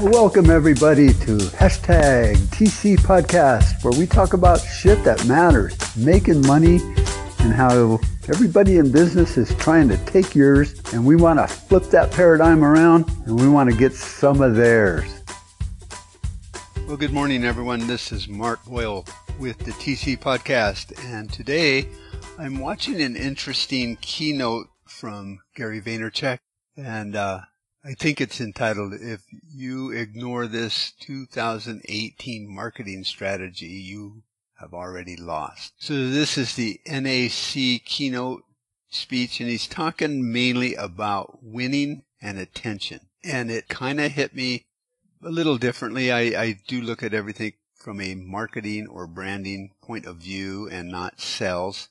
Welcome everybody to hashtag TC Podcast, where we talk about shit that matters, making money, and how everybody in business is trying to take yours, and we want to flip that paradigm around, and we want to get some of theirs. Well, good morning, everyone. This is Mark Boyle with the TC Podcast, and today I'm watching an interesting keynote from Gary Vaynerchuk, and uh, I think it's entitled If You Ignore This 2018 Marketing Strategy, You Have Already Lost. So this is the NAC keynote speech and he's talking mainly about winning and attention. And it kind of hit me a little differently. I, I do look at everything from a marketing or branding point of view and not sales.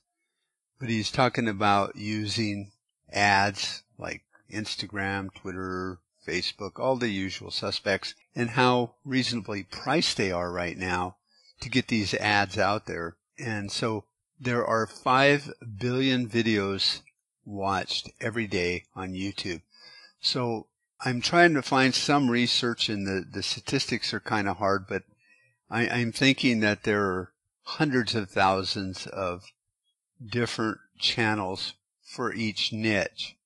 But he's talking about using ads like Instagram, Twitter, Facebook, all the usual suspects, and how reasonably priced they are right now to get these ads out there. And so there are 5 billion videos watched every day on YouTube. So I'm trying to find some research and the, the statistics are kind of hard, but I, I'm thinking that there are hundreds of thousands of different channels for each niche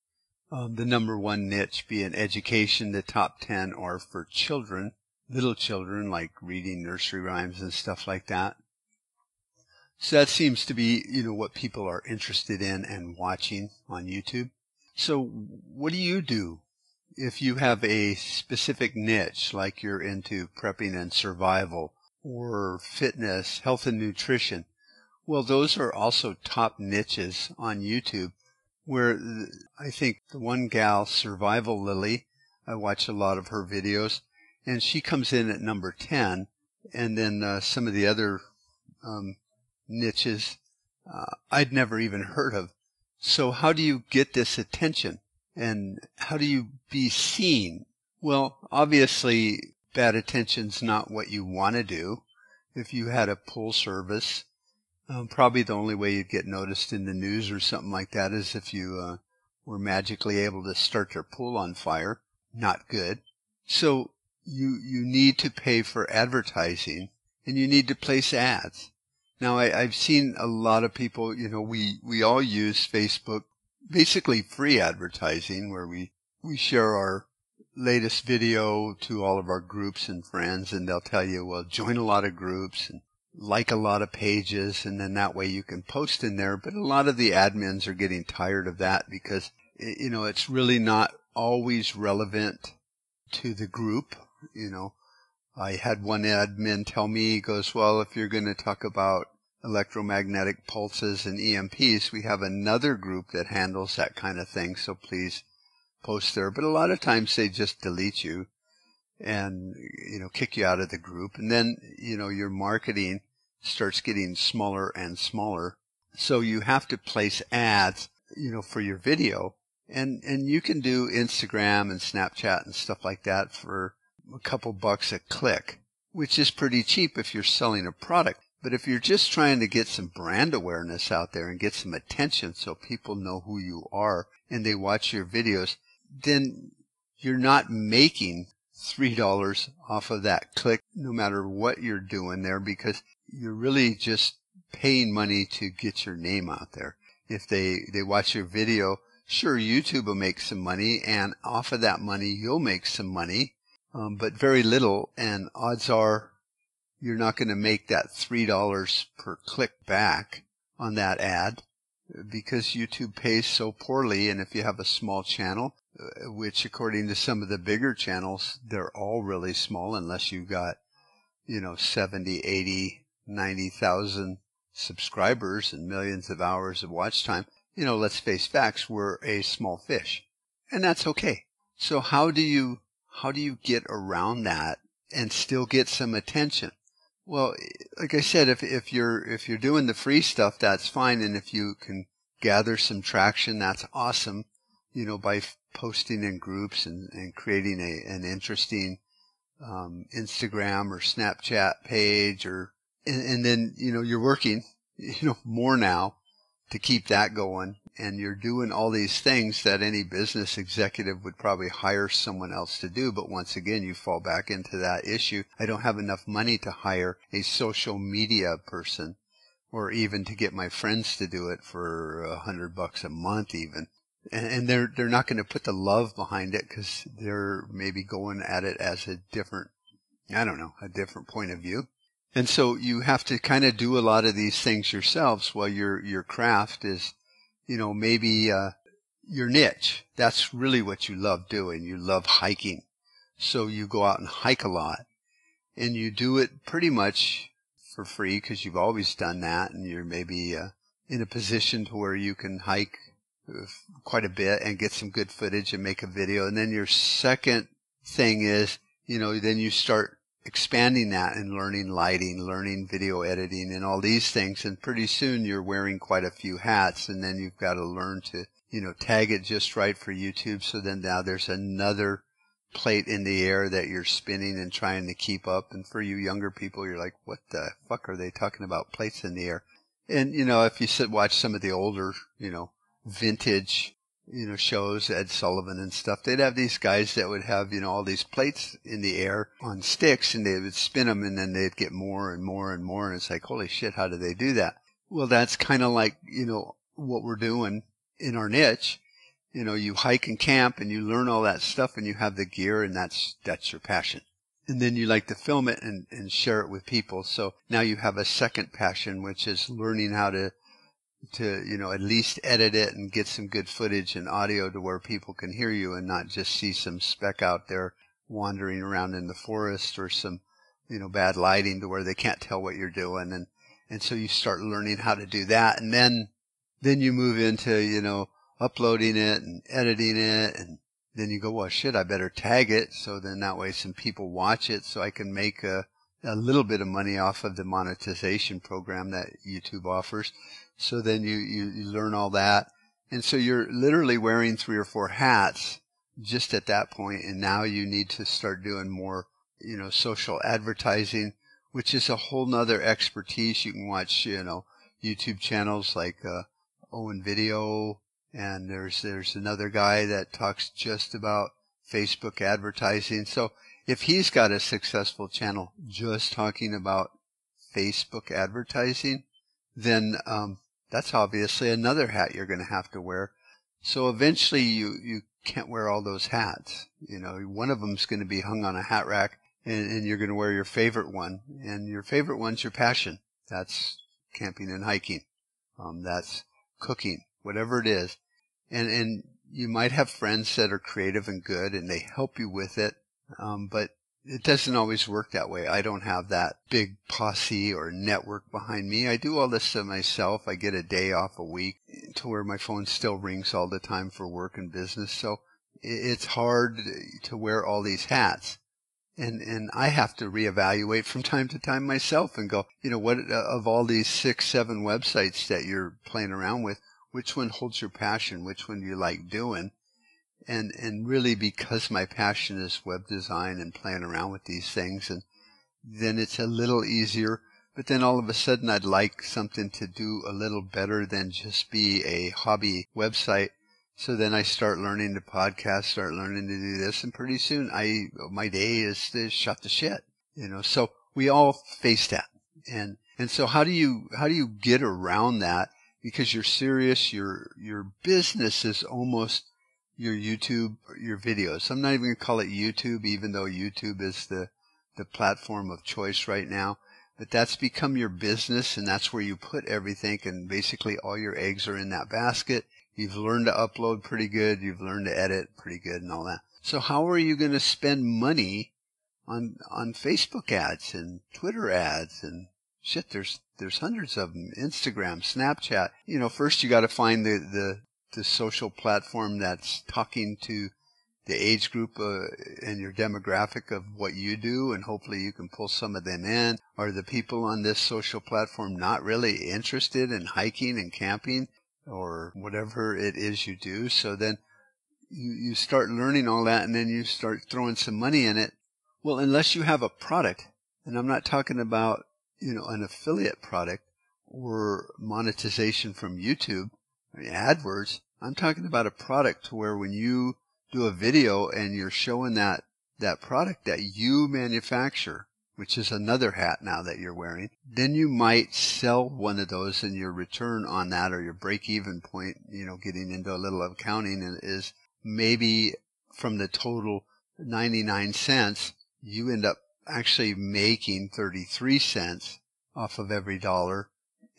um, the number one niche being education. The top 10 are for children, little children, like reading nursery rhymes and stuff like that. So that seems to be, you know, what people are interested in and watching on YouTube. So what do you do if you have a specific niche, like you're into prepping and survival or fitness, health and nutrition? Well, those are also top niches on YouTube where I think the one gal, Survival Lily, I watch a lot of her videos, and she comes in at number 10. And then uh, some of the other um, niches uh, I'd never even heard of. So how do you get this attention? And how do you be seen? Well, obviously, bad attention's not what you want to do. If you had a pull service, um, probably the only way you'd get noticed in the news or something like that is if you uh, were magically able to start your pool on fire. Not good. So you you need to pay for advertising and you need to place ads. Now I, I've seen a lot of people. You know, we we all use Facebook, basically free advertising, where we we share our latest video to all of our groups and friends, and they'll tell you, well, join a lot of groups and like a lot of pages and then that way you can post in there. But a lot of the admins are getting tired of that because, you know, it's really not always relevant to the group. You know, I had one admin tell me, he goes, well, if you're going to talk about electromagnetic pulses and EMPs, we have another group that handles that kind of thing. So please post there. But a lot of times they just delete you and you know kick you out of the group. And then you know your marketing starts getting smaller and smaller. So you have to place ads you know for your video. And and you can do Instagram and Snapchat and stuff like that for a couple bucks a click which is pretty cheap if you're selling a product. But if you're just trying to get some brand awareness out there and get some attention so people know who you are and they watch your videos then you're not making $3 off of that click, no matter what you're doing there, because you're really just paying money to get your name out there. If they, they watch your video, sure, YouTube will make some money, and off of that money, you'll make some money, um, but very little, and odds are you're not going to make that $3 per click back on that ad because YouTube pays so poorly. And if you have a small channel, Uh, which according to some of the bigger channels, they're all really small unless you've got, you know, 70, 80, 90,000 subscribers and millions of hours of watch time. You know, let's face facts, we're a small fish. And that's okay. So how do you, how do you get around that and still get some attention? Well, like I said, if, if you're, if you're doing the free stuff, that's fine. And if you can gather some traction, that's awesome you know, by posting in groups and, and creating a, an interesting um, Instagram or Snapchat page or, and, and then, you know, you're working, you know, more now to keep that going. and you're doing all these things that any business executive would probably hire someone else to do. But once again, you fall back into that issue. I don't have enough money to hire a social media person or even to get my friends to do it for a hundred bucks a month even. And, and they're, they're not going to put the love behind it because they're maybe going at it as a different, I don't know, a different point of view. And so you have to kind of do a lot of these things yourselves while your, your craft is, you know, maybe, uh, your niche. That's really what you love doing. You love hiking. So you go out and hike a lot and you do it pretty much for free because you've always done that and you're maybe uh, in a position to where you can hike quite a bit and get some good footage and make a video. And then your second thing is, you know, then you start expanding that and learning lighting, learning video editing and all these things. And pretty soon you're wearing quite a few hats and then you've got to learn to, you know, tag it just right for YouTube. So then now there's another plate in the air that you're spinning and trying to keep up. And for you younger people, you're like, what the fuck are they talking about plates in the air? And, you know, if you sit, watch some of the older, you know, vintage, you know, shows, Ed Sullivan and stuff, they'd have these guys that would have, you know, all these plates in the air on sticks and they would spin them and then they'd get more and more and more. And it's like, holy shit, how do they do that? Well, that's kind of like, you know, what we're doing in our niche you know, you hike and camp and you learn all that stuff and you have the gear and that's, that's your passion. And then you like to film it and, and share it with people. So now you have a second passion, which is learning how to, to, you know, at least edit it and get some good footage and audio to where people can hear you and not just see some speck out there wandering around in the forest or some, you know, bad lighting to where they can't tell what you're doing. And, and so you start learning how to do that. And then, then you move into, you know, uploading it and editing it and then you go, well, shit, I better tag it. So then that way some people watch it so I can make a, a little bit of money off of the monetization program that YouTube offers. So then you, you, you learn all that. And so you're literally wearing three or four hats just at that point. And now you need to start doing more, you know, social advertising, which is a whole nother expertise. You can watch, you know, YouTube channels like, uh, Owen Video, and there's there's another guy that talks just about Facebook advertising. So if he's got a successful channel just talking about Facebook advertising, then um, that's obviously another hat you're going to have to wear. So eventually you you can't wear all those hats. You know, one of them's going to be hung on a hat rack, and, and you're going to wear your favorite one, and your favorite one's your passion. That's camping and hiking. Um, that's cooking, whatever it is and and you might have friends that are creative and good and they help you with it um, but it doesn't always work that way. I don't have that big posse or network behind me. I do all this to myself. I get a day off a week to where my phone still rings all the time for work and business. So it's hard to wear all these hats. And and I have to reevaluate from time to time myself and go, you know, what of all these six, seven websites that you're playing around with, which one holds your passion, which one do you like doing. And, and really because my passion is web design and playing around with these things and then it's a little easier. But then all of a sudden I'd like something to do a little better than just be a hobby website. So then I start learning to podcast, start learning to do this, and pretty soon I my day is to shut the shit. You know, so we all face that. And and so how do you how do you get around that because you're serious. Your your business is almost your YouTube, your videos. I'm not even going to call it YouTube, even though YouTube is the the platform of choice right now. But that's become your business, and that's where you put everything. And basically, all your eggs are in that basket. You've learned to upload pretty good. You've learned to edit pretty good, and all that. So how are you going to spend money on on Facebook ads and Twitter ads and shit, there's there's hundreds of them. Instagram, Snapchat. You know, first you got to find the, the the social platform that's talking to the age group uh, and your demographic of what you do, and hopefully you can pull some of them in. Are the people on this social platform not really interested in hiking and camping or whatever it is you do? So then you, you start learning all that and then you start throwing some money in it. Well, unless you have a product, and I'm not talking about you know, an affiliate product or monetization from YouTube. I mean, AdWords. I'm talking about a product to where when you do a video and you're showing that, that product that you manufacture, which is another hat now that you're wearing, then you might sell one of those and your return on that or your break even point, you know, getting into a little accounting is maybe from the total 99 cents, you end up actually making 33 cents off of every dollar.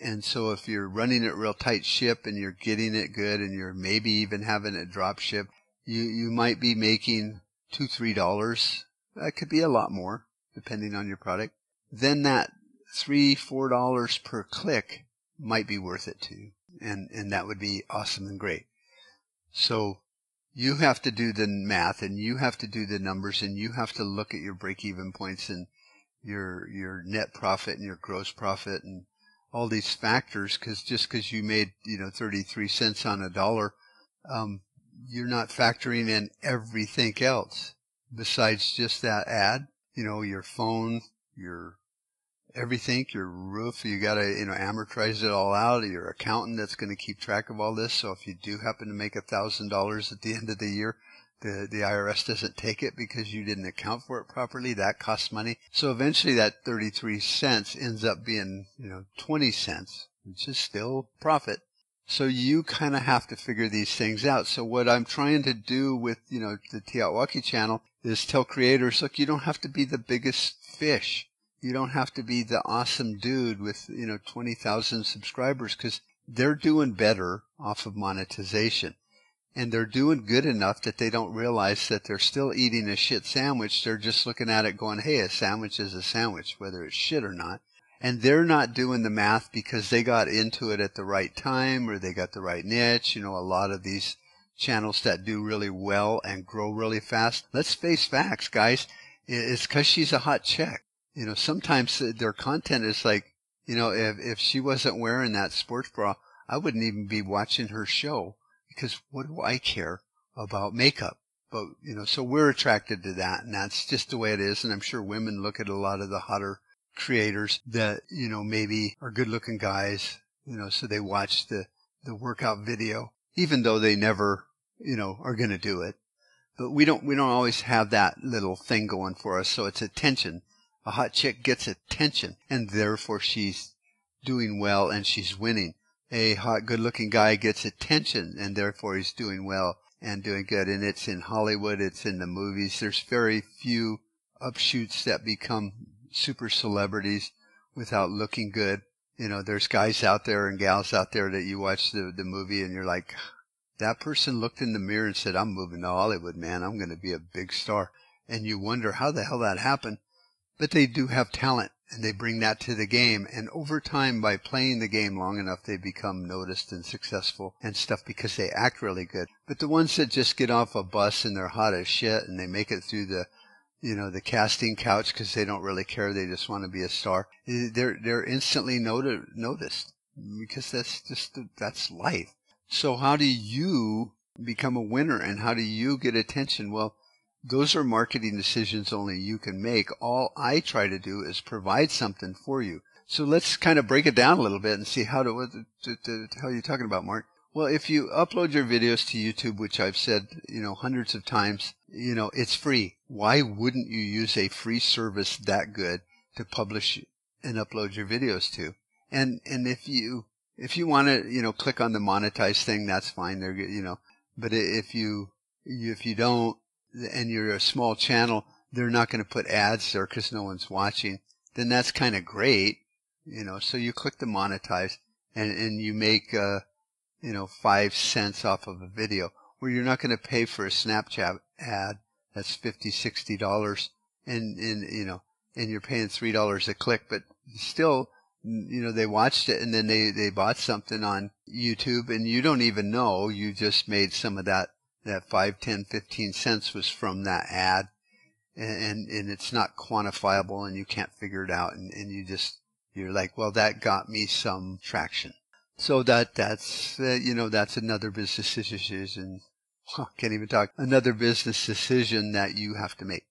And so if you're running it real tight ship and you're getting it good and you're maybe even having it drop ship, you, you might be making two, three dollars. That could be a lot more depending on your product. Then that three, four dollars per click might be worth it to you. And, and that would be awesome and great. So you have to do the math and you have to do the numbers and you have to look at your break even points and your, your net profit and your gross profit and all these factors because just because you made, you know, 33 cents on a dollar, um, you're not factoring in everything else besides just that ad, you know, your phone, your everything, your roof, you got to, you know, amortize it all out. Your accountant that's going to keep track of all this. So if you do happen to make a thousand dollars at the end of the year, the, the IRS doesn't take it because you didn't account for it properly. That costs money. So eventually that 33 cents ends up being, you know, 20 cents, which is still profit. So you kind of have to figure these things out. So what I'm trying to do with, you know, the TEOTWAWKI channel is tell creators, look, you don't have to be the biggest fish you don't have to be the awesome dude with, you know, 20,000 subscribers because they're doing better off of monetization. And they're doing good enough that they don't realize that they're still eating a shit sandwich. They're just looking at it going, hey, a sandwich is a sandwich, whether it's shit or not. And they're not doing the math because they got into it at the right time or they got the right niche. You know, a lot of these channels that do really well and grow really fast. Let's face facts, guys. It's because she's a hot chick you know, sometimes their content is like, you know, if, if she wasn't wearing that sports bra, I wouldn't even be watching her show because what do I care about makeup? But, you know, so we're attracted to that and that's just the way it is. And I'm sure women look at a lot of the hotter creators that, you know, maybe are good looking guys, you know, so they watch the, the workout video, even though they never, you know, are going to do it. But we don't, we don't always have that little thing going for us. So it's attention a hot chick gets attention and therefore she's doing well and she's winning. A hot, good looking guy gets attention and therefore he's doing well and doing good. And it's in Hollywood. It's in the movies. There's very few upshoots that become super celebrities without looking good. You know, there's guys out there and gals out there that you watch the, the movie and you're like, that person looked in the mirror and said, I'm moving to Hollywood, man. I'm going to be a big star. And you wonder how the hell that happened but they do have talent and they bring that to the game. And over time, by playing the game long enough, they become noticed and successful and stuff because they act really good. But the ones that just get off a bus and they're hot as shit and they make it through the, you know, the casting couch because they don't really care. They just want to be a star. Eh, they're, they're instantly noted, noticed because that's just, that's life. So how do you become a winner and how do you get attention? Well, those are marketing decisions only you can make. All I try to do is provide something for you. So let's kind of break it down a little bit and see how to, what to, to, how are you talking about, Mark? Well, if you upload your videos to YouTube, which I've said, you know, hundreds of times, you know, it's free. Why wouldn't you use a free service that good to publish and upload your videos to? And, and if you, if you want to, you know, click on the monetize thing, that's fine. They're, you know, but if you, if you don't, and you're a small channel, they're not going to put ads there because no one's watching, then that's kind of great, you know. So you click the monetize and, and you make, uh, you know, five cents off of a video where you're not going to pay for a Snapchat ad that's 50, 60 dollars and, and, you know, and you're paying three dollars a click, but still, you know, they watched it and then they, they bought something on YouTube and you don't even know you just made some of that that 5, 10, 15 cents was from that ad and, and it's not quantifiable and you can't figure it out and, and you just, you're like, well, that got me some traction. So that, that's, uh, you know, that's another business decision. Well, can't even talk. Another business decision that you have to make.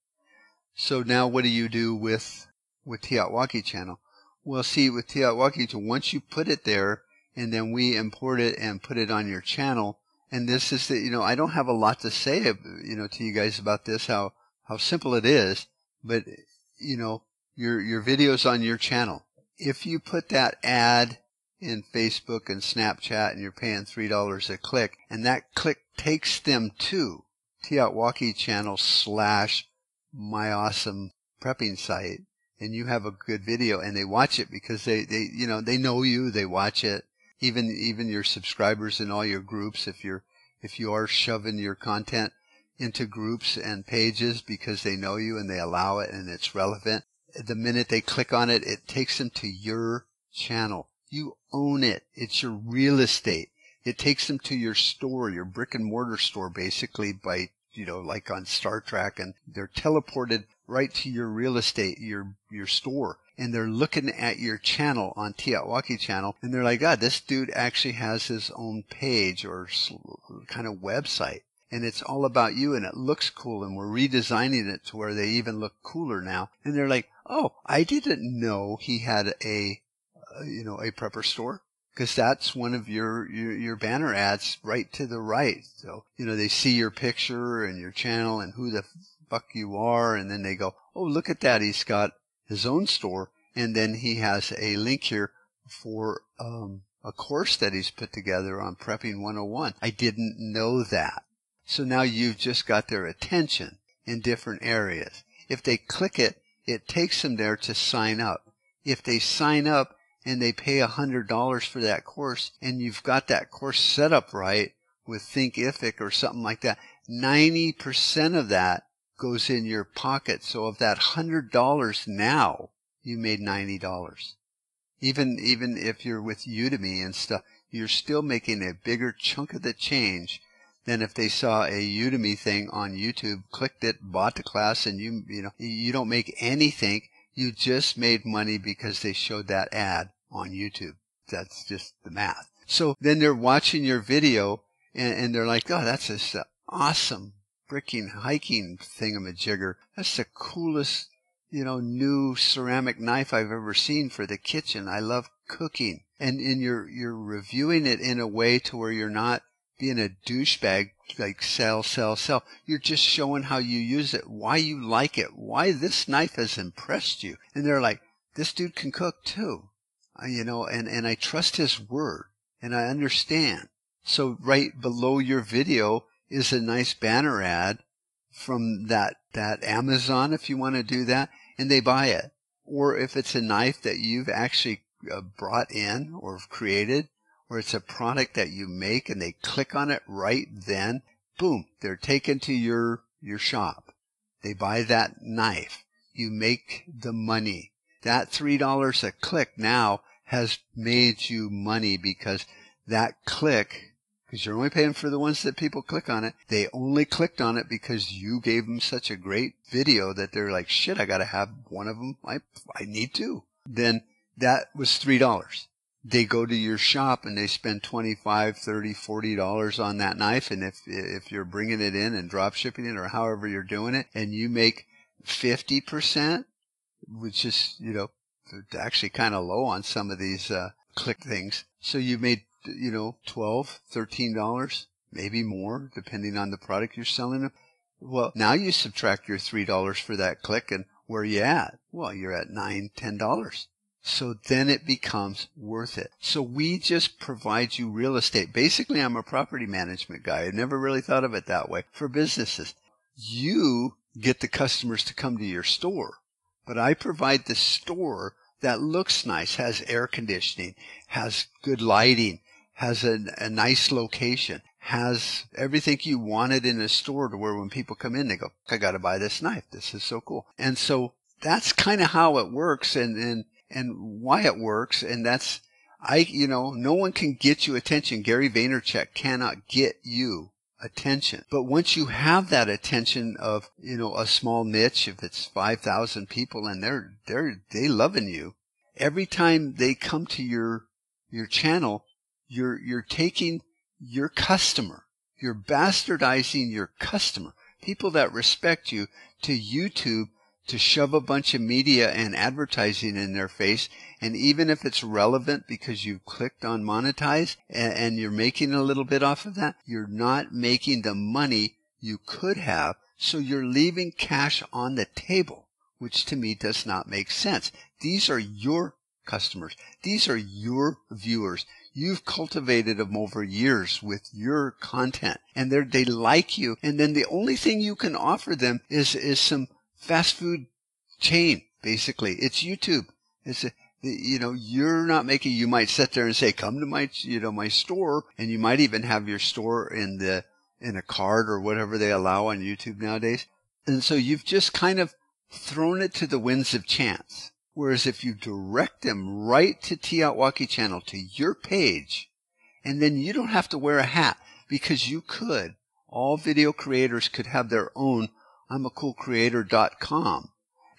So now what do you do with, with TEOTWAWKI channel? Well, see, with TEOTWAWKI, once you put it there, and then we import it and put it on your channel. And this is the, you know, I don't have a lot to say, you know, to you guys about this, how, how simple it is, but, you know, your, your videos on your channel. If you put that ad in Facebook and Snapchat and you're paying $3 a click and that click takes them to TEOTWAWKI channel slash my awesome prepping site and you have a good video and they watch it because they, they, you know, they know you, they watch it. Even, even your subscribers in all your groups, if you're, if you are shoving your content into groups and pages because they know you and they allow it and it's relevant, the minute they click on it, it takes them to your channel. You own it. It's your real estate. It takes them to your store, your brick and mortar store, basically by, you know, like on Star Trek and they're teleported right to your real estate, your, your store. And they're looking at your channel on TEOTWAWKI channel and they're like, God, this dude actually has his own page or kind of website and it's all about you and it looks cool and we're redesigning it to where they even look cooler now. And they're like, oh, I didn't know he had a, uh, you know, a prepper store because that's one of your, your, your banner ads right to the right. So, you know, they see your picture and your channel and who the fuck you are. And then they go, oh, look at that. He's got his own store. And then he has a link here for, um, a course that he's put together on prepping 101. I didn't know that. So now you've just got their attention in different areas. If they click it, it takes them there to sign up. If they sign up and they pay a hundred dollars for that course and you've got that course set up right with Thinkific or something like that, 90% of that goes in your pocket. So of that hundred dollars now, you made $90. Even, even if you're with Udemy and stuff, you're still making a bigger chunk of the change than if they saw a Udemy thing on YouTube, clicked it, bought the class, and you, you know, you don't make anything. You just made money because they showed that ad on YouTube. That's just the math. So then they're watching your video and, and they're like, oh, that's this uh, awesome freaking hiking thingamajigger. That's the coolest, you know, new ceramic knife I've ever seen for the kitchen. I love cooking. And, and you're, you're reviewing it in a way to where you're not being a douchebag, like sell, sell, sell. You're just showing how you use it, why you like it, why this knife has impressed you. And they're like, this dude can cook too, you know, and, and I trust his word and I understand. So right below your video is a nice banner ad from that, that Amazon if you want to do that and they buy it. Or if it's a knife that you've actually uh, brought in or created, or it's a product that you make and they click on it right then, boom, they're taken to your, your shop. They buy that knife. You make the money. That $3 a click now has made you money because that click, because you're only paying for the ones that people click on it, they only clicked on it because you gave them such a great video that they're like, shit, I gotta have one of them. I, I need to. Then that was $3 they go to your shop and they spend 25 30 40 dollars on that knife and if if you're bringing it in and drop shipping it or however you're doing it and you make 50% which is you know actually kind of low on some of these uh, click things so you made you know 12 13 dollars maybe more depending on the product you're selling well now you subtract your three dollars for that click and where are you at well you're at nine ten dollars so then it becomes worth it. So we just provide you real estate. Basically, I'm a property management guy. I never really thought of it that way for businesses. You get the customers to come to your store, but I provide the store that looks nice, has air conditioning, has good lighting, has a, a nice location, has everything you wanted in a store to where when people come in, they go, I got to buy this knife. This is so cool. And so that's kind of how it works. And, and and why it works. And that's, I, you know, no one can get you attention. Gary Vaynerchuk cannot get you attention. But once you have that attention of, you know, a small niche, if it's 5,000 people and they're, they're, they loving you, every time they come to your, your channel, you're, you're taking your customer, you're bastardizing your customer, people that respect you to YouTube to shove a bunch of media and advertising in their face. And even if it's relevant because you've clicked on monetize and, and you're making a little bit off of that, you're not making the money you could have. So you're leaving cash on the table, which to me does not make sense. These are your customers. These are your viewers. You've cultivated them over years with your content and they they like you. And then the only thing you can offer them is, is some fast food chain, basically. It's YouTube. It's a, you know, you're not making, you might sit there and say, come to my, you know, my store. And you might even have your store in the, in a card or whatever they allow on YouTube nowadays. And so you've just kind of thrown it to the winds of chance. Whereas if you direct them right to T channel, to your page, and then you don't have to wear a hat because you could, all video creators could have their own I'm a cool creator.com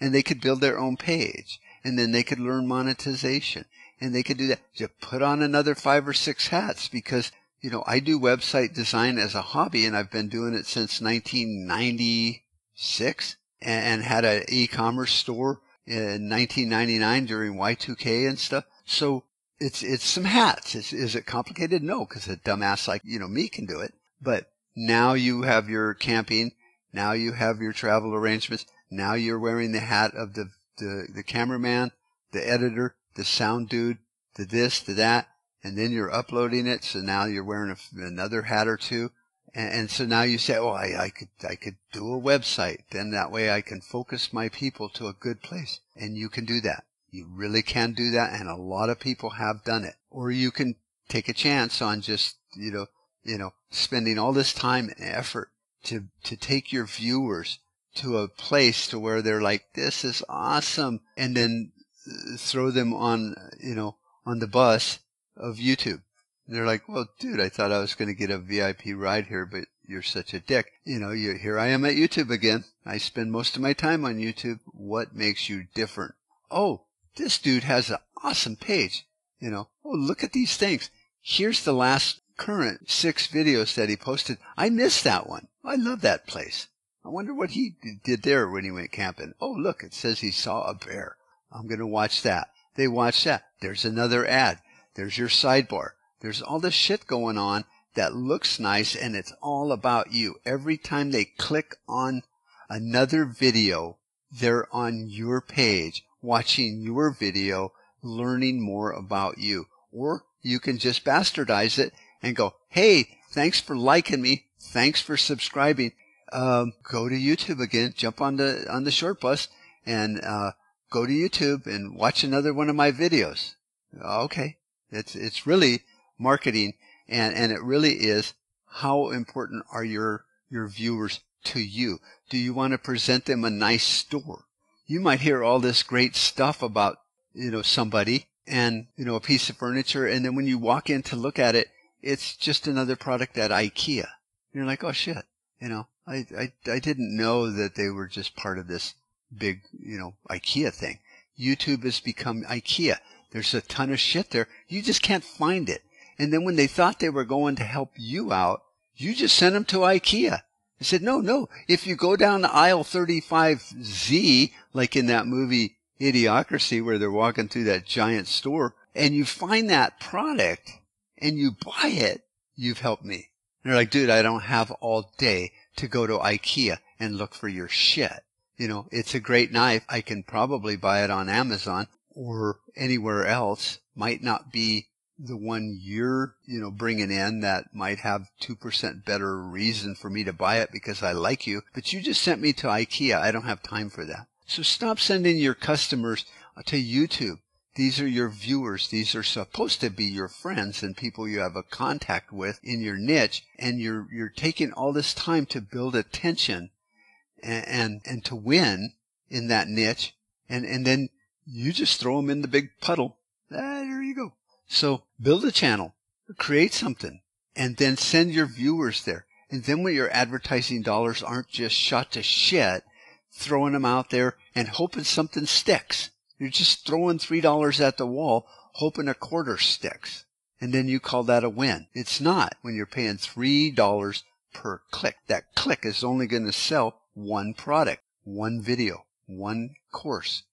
and they could build their own page and then they could learn monetization and they could do that. Just put on another five or six hats because, you know, I do website design as a hobby and I've been doing it since 1996 and had an e-commerce store in 1999 during Y2K and stuff. So it's, it's some hats. Is, is it complicated? No, because a dumbass like, you know, me can do it. But now you have your camping now you have your travel arrangements. Now you're wearing the hat of the, the, the cameraman, the editor, the sound dude, the this, the that, and then you're uploading it. So now you're wearing a, another hat or two. And, and, so now you say, oh, I, I could, I could do a website. Then that way I can focus my people to a good place. And you can do that. You really can do that. And a lot of people have done it. Or you can take a chance on just, you know, you know, spending all this time and effort to, to take your viewers to a place to where they're like, this is awesome. And then uh, throw them on, you know, on the bus of YouTube. They're like, well, dude, I thought I was going to get a VIP ride here, but you're such a dick. You know, you here I am at YouTube again. I spend most of my time on YouTube. What makes you different? Oh, this dude has an awesome page. You know, oh, look at these things. Here's the last current six videos that he posted. I missed that one. I love that place. I wonder what he did there when he went camping. Oh, look, it says he saw a bear. I'm going to watch that. They watch that. There's another ad. There's your sidebar. There's all this shit going on that looks nice and it's all about you. Every time they click on another video, they're on your page, watching your video, learning more about you. Or you can just bastardize it and go, hey, thanks for liking me. Thanks for subscribing. Um, go to YouTube again, jump on the, on the short bus and, uh, go to YouTube and watch another one of my videos. Okay. It's, it's really marketing and, and it really is how important are your, your viewers to you? Do you want to present them a nice store? You might hear all this great stuff about, you know, somebody and, you know, a piece of furniture. And then when you walk in to look at it, it's just another product at IKEA. You're like, oh shit, you know, I, I, I didn't know that they were just part of this big, you know, IKEA thing. YouTube has become IKEA. There's a ton of shit there. You just can't find it. And then when they thought they were going to help you out, you just sent them to IKEA. I said, no, no. If you go down to aisle 35Z, like in that movie Idiocracy, where they're walking through that giant store, and you find that product, and you buy it, you've helped me. And they're like, dude, I don't have all day to go to IKEA and look for your shit. You know, it's a great knife. I can probably buy it on Amazon or anywhere else. Might not be the one you're, you know, bringing in that might have 2% better reason for me to buy it because I like you. But you just sent me to IKEA. I don't have time for that. So stop sending your customers to YouTube. These are your viewers. These are supposed to be your friends and people you have a contact with in your niche. And you're, you're taking all this time to build attention and, and, and to win in that niche. And, and then you just throw them in the big puddle. Ah, there you go. So build a channel, create something, and then send your viewers there. And then when your advertising dollars aren't just shot to shit, throwing them out there and hoping something sticks. You're just throwing $3 at the wall, hoping a quarter sticks. And then you call that a win. It's not when you're paying $3 per click. That click is only going to sell one product, one video, one course.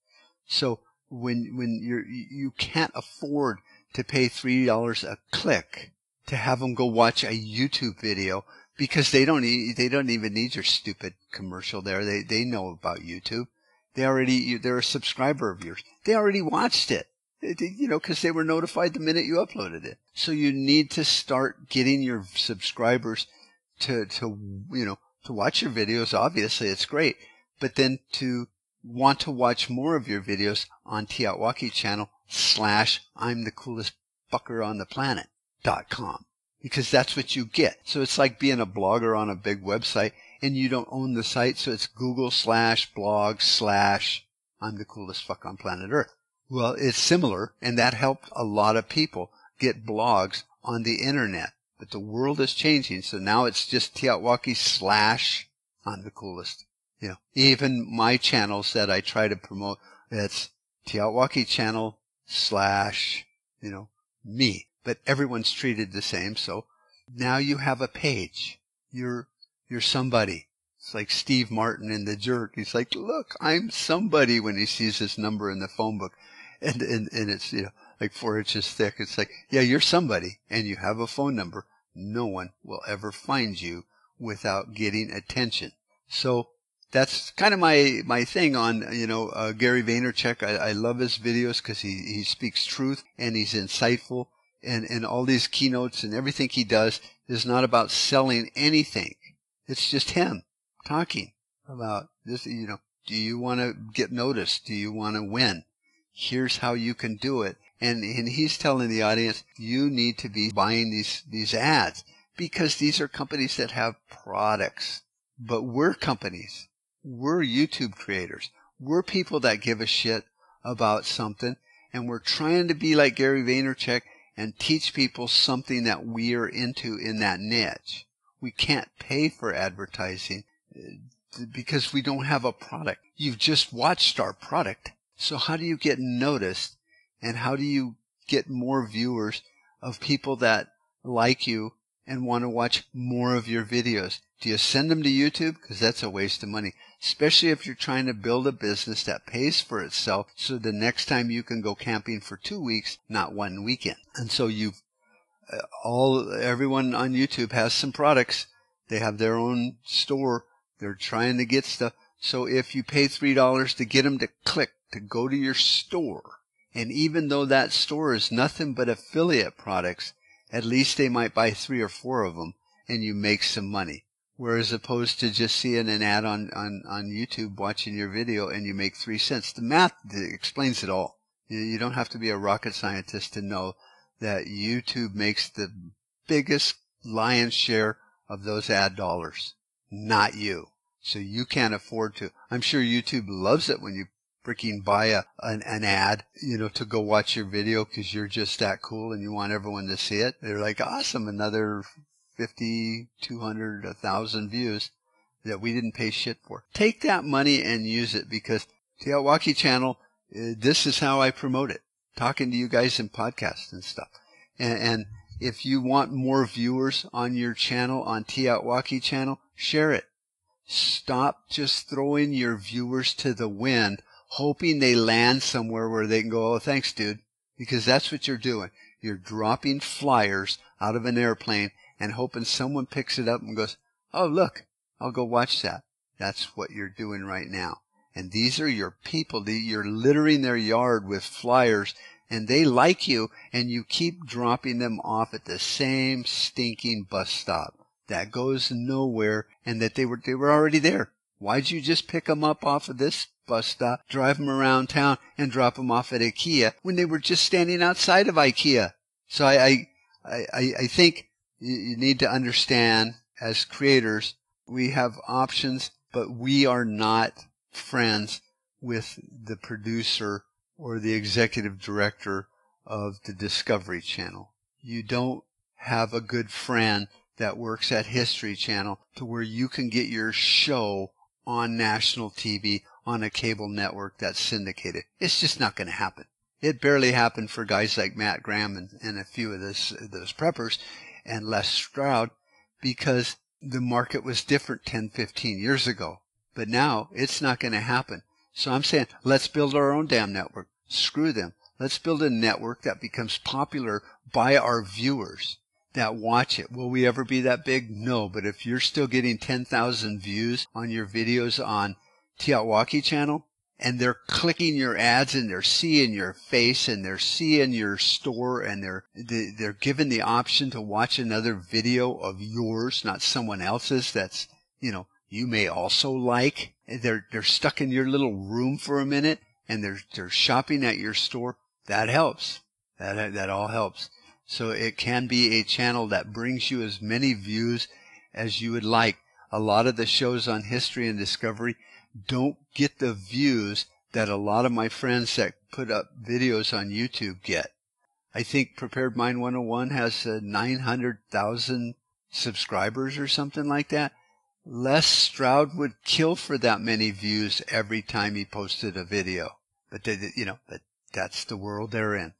So when, when you're, you can't afford to pay $3 a click to have them go watch a YouTube video because they don't, need, they don't even need your stupid commercial there. They, they know about YouTube. They already, they're a subscriber of yours. They already watched it. You know, because they were notified the minute you uploaded it. So you need to start getting your subscribers to, to, you know, to watch your videos. Obviously, it's great, but then to want to watch more of your videos on TEOTWAWKI channel slash I'm the coolest fucker on the planet dot com because that's what you get. So it's like being a blogger on a big website and you don't own the site. So it's Google slash blog slash I'm the coolest fuck on planet Earth. Well, it's similar and that helped a lot of people get blogs on the internet. But the world is changing. So now it's just TEOTWAWKI slash I'm the coolest. Know, even my channels that I try to promote, it's TEOTWAWKI channel slash, you know, me. But everyone's treated the same. So now you have a page. You're, you're somebody. It's like Steve Martin in The Jerk. He's like, look, I'm somebody when he sees his number in the phone book. And, and, and it's, you know, like four inches thick. It's like, yeah, you're somebody and you have a phone number. No one will ever find you without getting attention. So that's kind of my, my thing on, you know, uh, Gary Vaynerchuk. I, I love his videos because he, he speaks truth and he's insightful and, and all these keynotes and everything he does is not about selling anything. It's just him talking about this, you know, do you want to get noticed? Do you want to win? Here's how you can do it. And, and he's telling the audience, you need to be buying these, these ads because these are companies that have products. But we're companies. We're YouTube creators. We're people that give a shit about something and we're trying to be like Gary Vaynerchuk and teach people something that we are into in that niche. We can't pay for advertising uh, because we don't have a product. You've just watched our product. So how do you get noticed and how do you get more viewers of people that like you and want to watch more of your videos? Do you send them to YouTube? Because that's a waste of money, especially if you're trying to build a business that pays for itself. So the next time you can go camping for two weeks, not one weekend. And so you've uh, all, everyone on YouTube has some products. They have their own store. They're trying to get stuff. So if you pay $3 to get them to click to go to your store, and even though that store is nothing but affiliate products, at least they might buy three or four of them and you make some money. Whereas opposed to just seeing an ad on, on, on YouTube watching your video and you make three cents. The math explains it all. You don't have to be a rocket scientist to know that YouTube makes the biggest lion's share of those ad dollars, not you. So you can't afford to. I'm sure YouTube loves it when you freaking buy a, an, an ad, you know, to go watch your video because you're just that cool and you want everyone to see it. They're like, awesome, another 50, 200, 1,000 views that we didn't pay shit for. Take that money and use it because TEOTWAWKI channel, uh, this is how I promote it. Talking to you guys in podcasts and stuff. And, and if you want more viewers on your channel, on TEOTWAWKI channel, share it. Stop just throwing your viewers to the wind hoping they land somewhere where they can go, oh, thanks, dude. Because that's what you're doing. You're dropping flyers out of an airplane and hoping someone picks it up and goes, oh, look, I'll go watch that. That's what you're doing right now. And these are your people. You're littering their yard with flyers and they like you and you keep dropping them off at the same stinking bus stop that goes nowhere and that they were, they were already there. Why'd you just pick them up off of this bus stop, drive them around town, and drop them off at IKEA when they were just standing outside of IKEA. So I, I, I, I think you need to understand as creators, we have options, but we are not friends with the producer or the executive director of the Discovery Channel. You don't have a good friend that works at History Channel to where you can get your show on national TV on a cable network that's syndicated. It's just not going to happen. It barely happened for guys like Matt Graham and, and a few of this, those preppers and Les Stroud because the market was different 10, 15 years ago. But now it's not going to happen. So I'm saying, let's build our own damn network. Screw them. Let's build a network that becomes popular by our viewers that watch it. Will we ever be that big? No, but if you're still getting 10,000 views on your videos on TEOTWAWKI channel, and they're clicking your ads and they're seeing your face and they're seeing your store and they're they're given the option to watch another video of yours, not someone else's that's, you know, you may also like. They're they're stuck in your little room for a minute and they're they're shopping at your store. That helps. That that all helps. So it can be a channel that brings you as many views as you would like. A lot of the shows on history and discovery don't get the views that a lot of my friends that put up videos on YouTube get. I think Prepared Mind 101 has uh, 900,000 subscribers or something like that. Les Stroud would kill for that many views every time he posted a video. But they, you know, but that's the world they're in.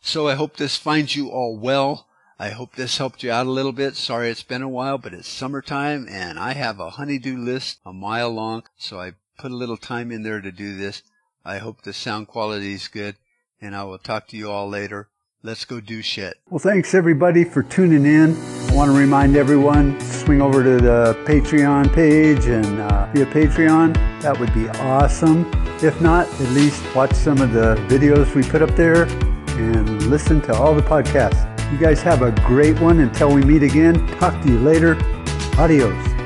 So I hope this finds you all well. I hope this helped you out a little bit. Sorry it's been a while, but it's summertime and I have a honeydew list a mile long, so I put a little time in there to do this. I hope the sound quality is good and I will talk to you all later. Let's go do shit. Well, thanks everybody for tuning in. I want to remind everyone swing over to the Patreon page and uh, be a Patreon. That would be awesome. If not, at least watch some of the videos we put up there and listen to all the podcasts. You guys have a great one until we meet again. Talk to you later. Adios.